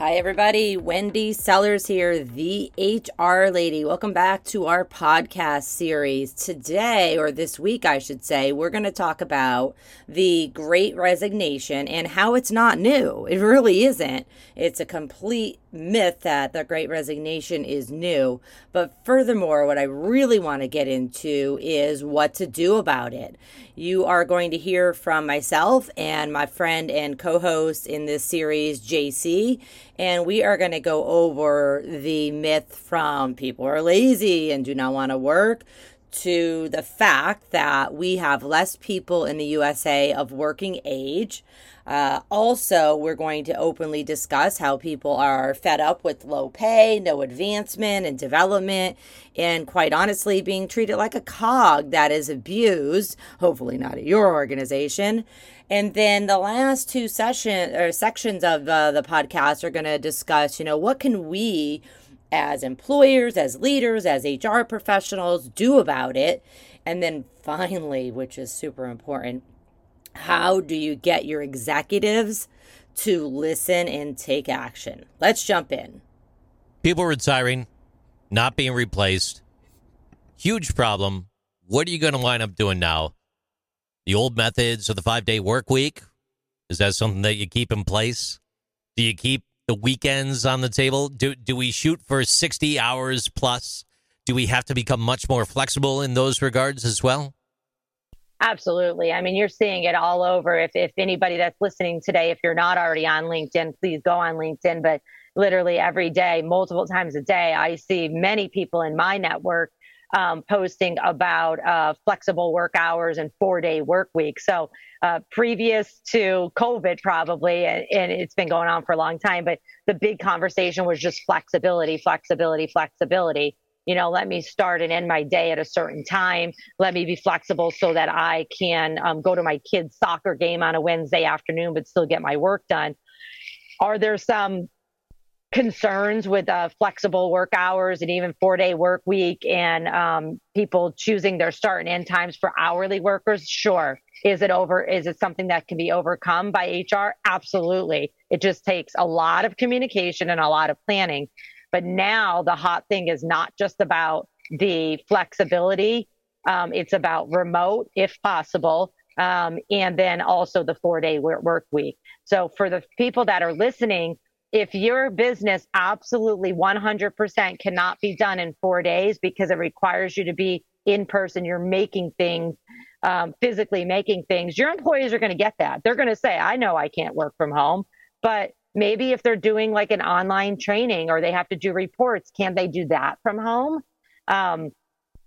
Hi, everybody. Wendy Sellers here, the HR lady. Welcome back to our podcast series. Today, or this week, I should say, we're going to talk about the great resignation and how it's not new. It really isn't. It's a complete myth that the great resignation is new. But furthermore, what I really want to get into is what to do about it. You are going to hear from myself and my friend and co host in this series, JC, and we are going to go over the myth from people are lazy and do not want to work to the fact that we have less people in the USA of working age. Uh, also, we're going to openly discuss how people are fed up with low pay, no advancement and development, and quite honestly, being treated like a cog that is abused, hopefully not at your organization. And then the last two session or sections of uh, the podcast are going to discuss, you know, what can we as employers, as leaders, as HR professionals do about it? And then finally, which is super important, how do you get your executives to listen and take action? Let's jump in. People retiring, not being replaced. Huge problem. What are you going to wind up doing now? The old methods of the five day work week? Is that something that you keep in place? Do you keep the weekends on the table? Do, do we shoot for 60 hours plus? Do we have to become much more flexible in those regards as well? Absolutely. I mean, you're seeing it all over. If, if anybody that's listening today, if you're not already on LinkedIn, please go on LinkedIn. But literally every day, multiple times a day, I see many people in my network um, posting about uh, flexible work hours and four day work week. So, uh, previous to COVID, probably, and, and it's been going on for a long time, but the big conversation was just flexibility, flexibility, flexibility you know, let me start and end my day at a certain time. Let me be flexible so that I can um, go to my kid's soccer game on a Wednesday afternoon, but still get my work done. Are there some concerns with uh, flexible work hours and even four day work week and um, people choosing their start and end times for hourly workers? Sure. Is it over? Is it something that can be overcome by HR? Absolutely. It just takes a lot of communication and a lot of planning. But now the hot thing is not just about the flexibility. Um, it's about remote, if possible, um, and then also the four day work week. So for the people that are listening, if your business absolutely 100% cannot be done in four days because it requires you to be in person, you're making things, um, physically making things, your employees are going to get that. They're going to say, I know I can't work from home, but maybe if they're doing like an online training or they have to do reports, can they do that from home? Um,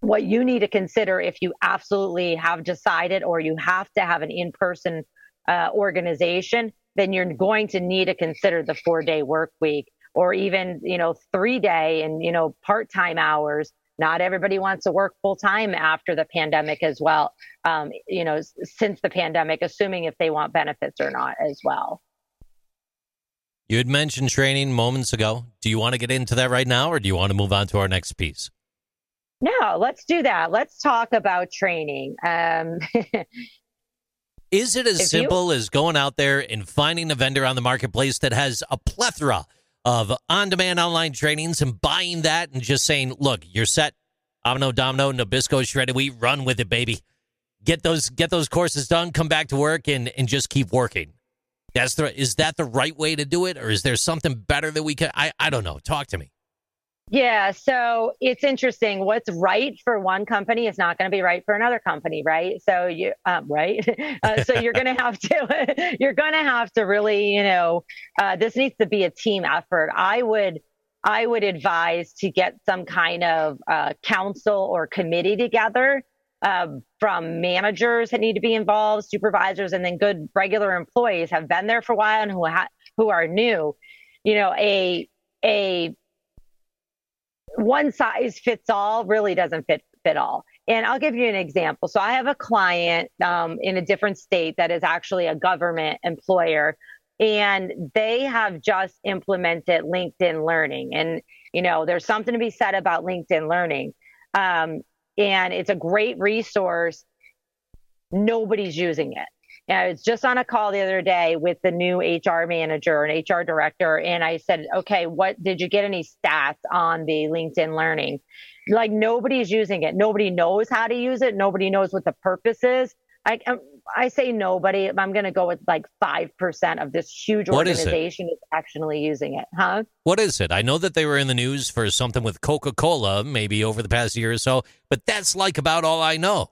what you need to consider if you absolutely have decided or you have to have an in person uh, organization, then you're going to need to consider the four day work week or even, you know, three day and, you know, part time hours. Not everybody wants to work full time after the pandemic as well. Um, you know, since the pandemic, assuming if they want benefits or not as well. You had mentioned training moments ago. Do you want to get into that right now or do you want to move on to our next piece? No, let's do that. Let's talk about training. Um, Is it as simple you... as going out there and finding a vendor on the marketplace that has a plethora of on demand online trainings and buying that and just saying, look, you're set. Omno, Domino, Nabisco, Shredded We run with it, baby. Get those get those courses done, come back to work and, and just keep working. That's the is that the right way to do it, or is there something better that we can? I I don't know. Talk to me. Yeah, so it's interesting. What's right for one company is not going to be right for another company, right? So you, um, right? uh, so you're going to have to, you're going to have to really, you know, uh, this needs to be a team effort. I would, I would advise to get some kind of uh, council or committee together uh, from managers that need to be involved, supervisors, and then good regular employees have been there for a while and who ha- who are new. You know, a a one size fits all really doesn't fit fit all. And I'll give you an example. So I have a client um, in a different state that is actually a government employer, and they have just implemented LinkedIn Learning. And you know, there's something to be said about LinkedIn Learning, um, and it's a great resource. Nobody's using it. I was just on a call the other day with the new HR manager and HR director, and I said, "Okay, what did you get any stats on the LinkedIn Learning?" Like nobody's using it. Nobody knows how to use it. Nobody knows what the purpose is. I um, I say nobody. I'm going to go with like five percent of this huge organization is, is, actually using it, huh? What is it? I know that they were in the news for something with Coca Cola, maybe over the past year or so, but that's like about all I know.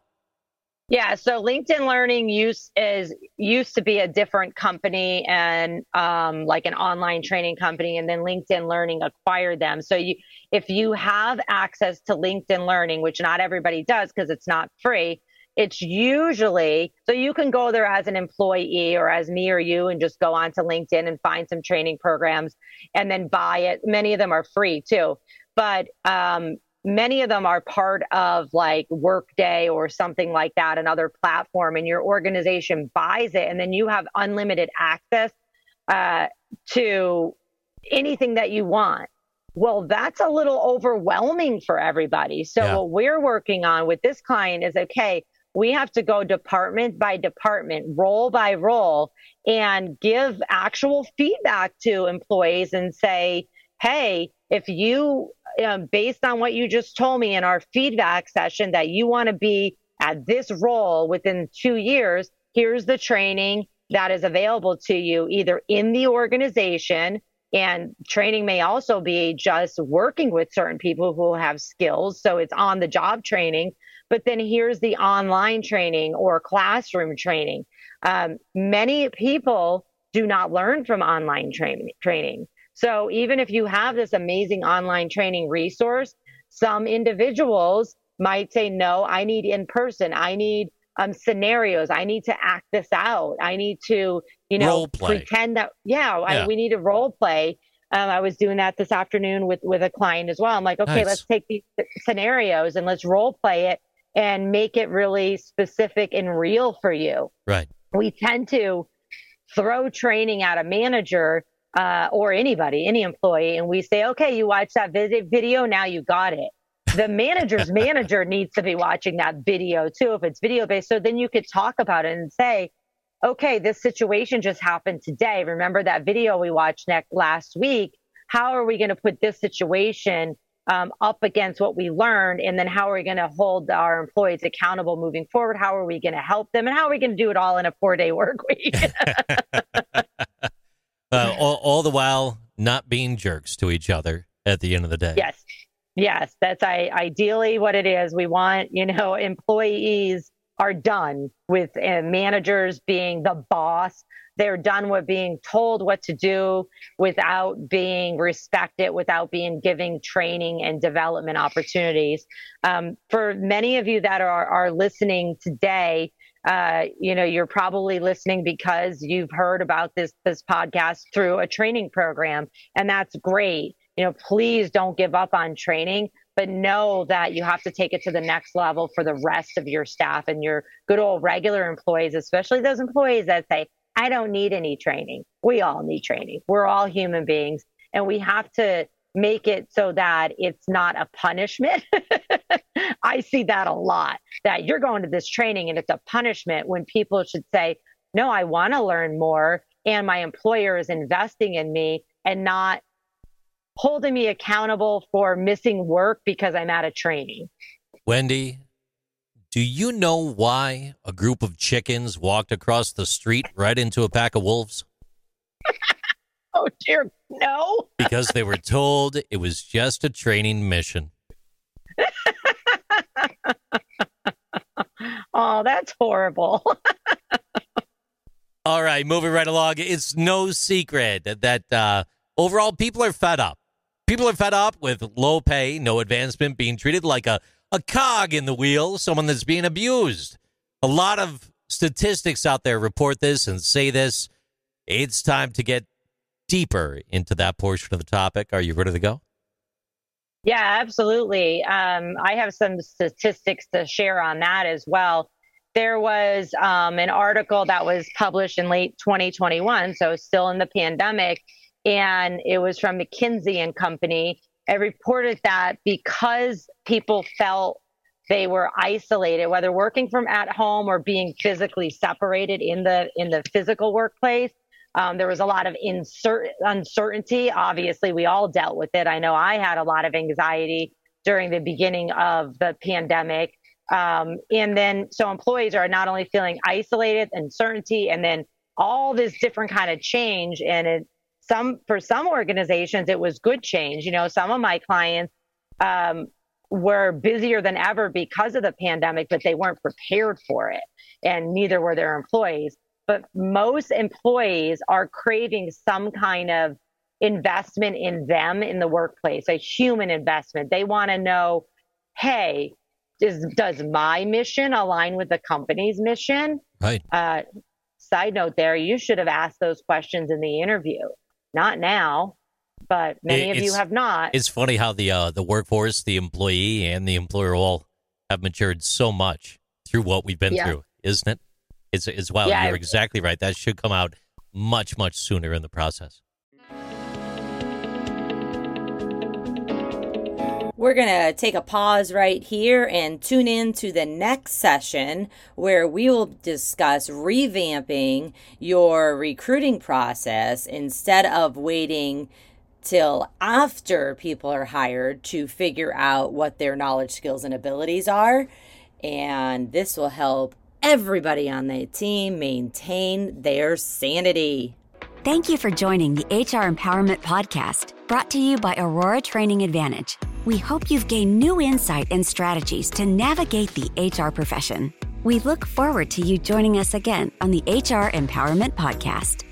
Yeah, so LinkedIn Learning used is used to be a different company and um, like an online training company, and then LinkedIn Learning acquired them. So you, if you have access to LinkedIn Learning, which not everybody does because it's not free, it's usually so you can go there as an employee or as me or you and just go onto LinkedIn and find some training programs and then buy it. Many of them are free too, but um, many of them are part of like Workday or something like that, another platform, and your organization buys it, and then you have unlimited access uh, to anything that you want. Well, that's a little overwhelming for everybody. So, yeah. what we're working on with this client is okay, we have to go department by department, role by role, and give actual feedback to employees and say, hey, if you, um, based on what you just told me in our feedback session, that you want to be at this role within two years, here's the training that is available to you either in the organization and training may also be just working with certain people who have skills. So it's on the job training. But then here's the online training or classroom training. Um, many people do not learn from online training. training. So even if you have this amazing online training resource, some individuals might say, no, I need in person. I need um, scenarios. I need to act this out. I need to, you know, pretend that, yeah, yeah. I, we need to role play. Um, I was doing that this afternoon with, with a client as well. I'm like, okay, nice. let's take these scenarios and let's role play it and make it really specific and real for you. Right. We tend to throw training at a manager uh, or anybody, any employee, and we say, okay, you watch that video, now you got it. The manager's manager needs to be watching that video too, if it's video based. So then you could talk about it and say, okay, this situation just happened today. Remember that video we watched next last week? How are we going to put this situation um, up against what we learned? And then how are we going to hold our employees accountable moving forward? How are we going to help them? And how are we going to do it all in a four day work week? all, the while not being jerks to each other at the end of the day. Yes. Yes, that's I, ideally what it is. We want, you know, employees are done with uh, managers being the boss. They're done with being told what to do without being respected, without being giving training and development opportunities. Um, for many of you that are, are listening today, uh, you know, you're probably listening because you've heard about this this podcast through a training program, and that's great. You know, please don't give up on training, but know that you have to take it to the next level for the rest of your staff and your good old regular employees, especially those employees that say, "I don't need any training." We all need training. We're all human beings, and we have to make it so that it's not a punishment. I see that a lot that you're going to this training and it's a punishment when people should say, no, I want to learn more and my employer is investing in me and not holding me accountable for missing work because I'm at a training. Wendy, do you know why a group of chickens walked across the street right into a pack of wolves? oh dear, no. because they were told it was just a training mission. oh, that's horrible. All right, moving right along. It's no secret that uh, overall people are fed up. People are fed up with low pay, no advancement, being treated like a, a cog in the wheel, someone that's being abused. A lot of statistics out there report this and say this. It's time to get deeper into that portion of the topic. Are you ready to go? Yeah, absolutely. Um, I have some statistics to share on that as well. There was um, an article that was published in late 2021, so still in the pandemic, and it was from McKinsey and Company. It reported that because people felt they were isolated, whether working from at home or being physically separated in the in the physical workplace, um, there was a lot of insert, uncertainty. Obviously, we all dealt with it. I know I had a lot of anxiety during the beginning of the pandemic. Um, and then, so employees are not only feeling isolated, uncertainty, and then all this different kind of change. And it, some, for some organizations, it was good change. You know, some of my clients, um, were busier than ever because of the pandemic, but they weren't prepared for it. And neither were their employees but most employees are craving some kind of investment in them in the workplace, a human investment. They want to know, hey, does, does my mission align with the company's mission? Right. Uh, side note there, you should have asked those questions in the interview. Not now, but many it, of you have not. It's funny how the uh, the workforce, the employee, and the employer all have matured so much through what we've been yeah. through, isn't it? It's, it's well, yeah, you're exactly right. That should come out much, much sooner in the process. We're going to take a pause right here and tune in to the next session where we will discuss revamping your recruiting process instead of waiting till after people are hired to figure out what their knowledge, skills, and abilities are. And this will help everybody on the team maintain their sanity. Thank you for joining the HR Empowerment Podcast, brought to you by Aurora Training Advantage. We hope you've gained new insight and strategies to navigate the HR profession. We look forward to you joining us again on the HR Empowerment Podcast.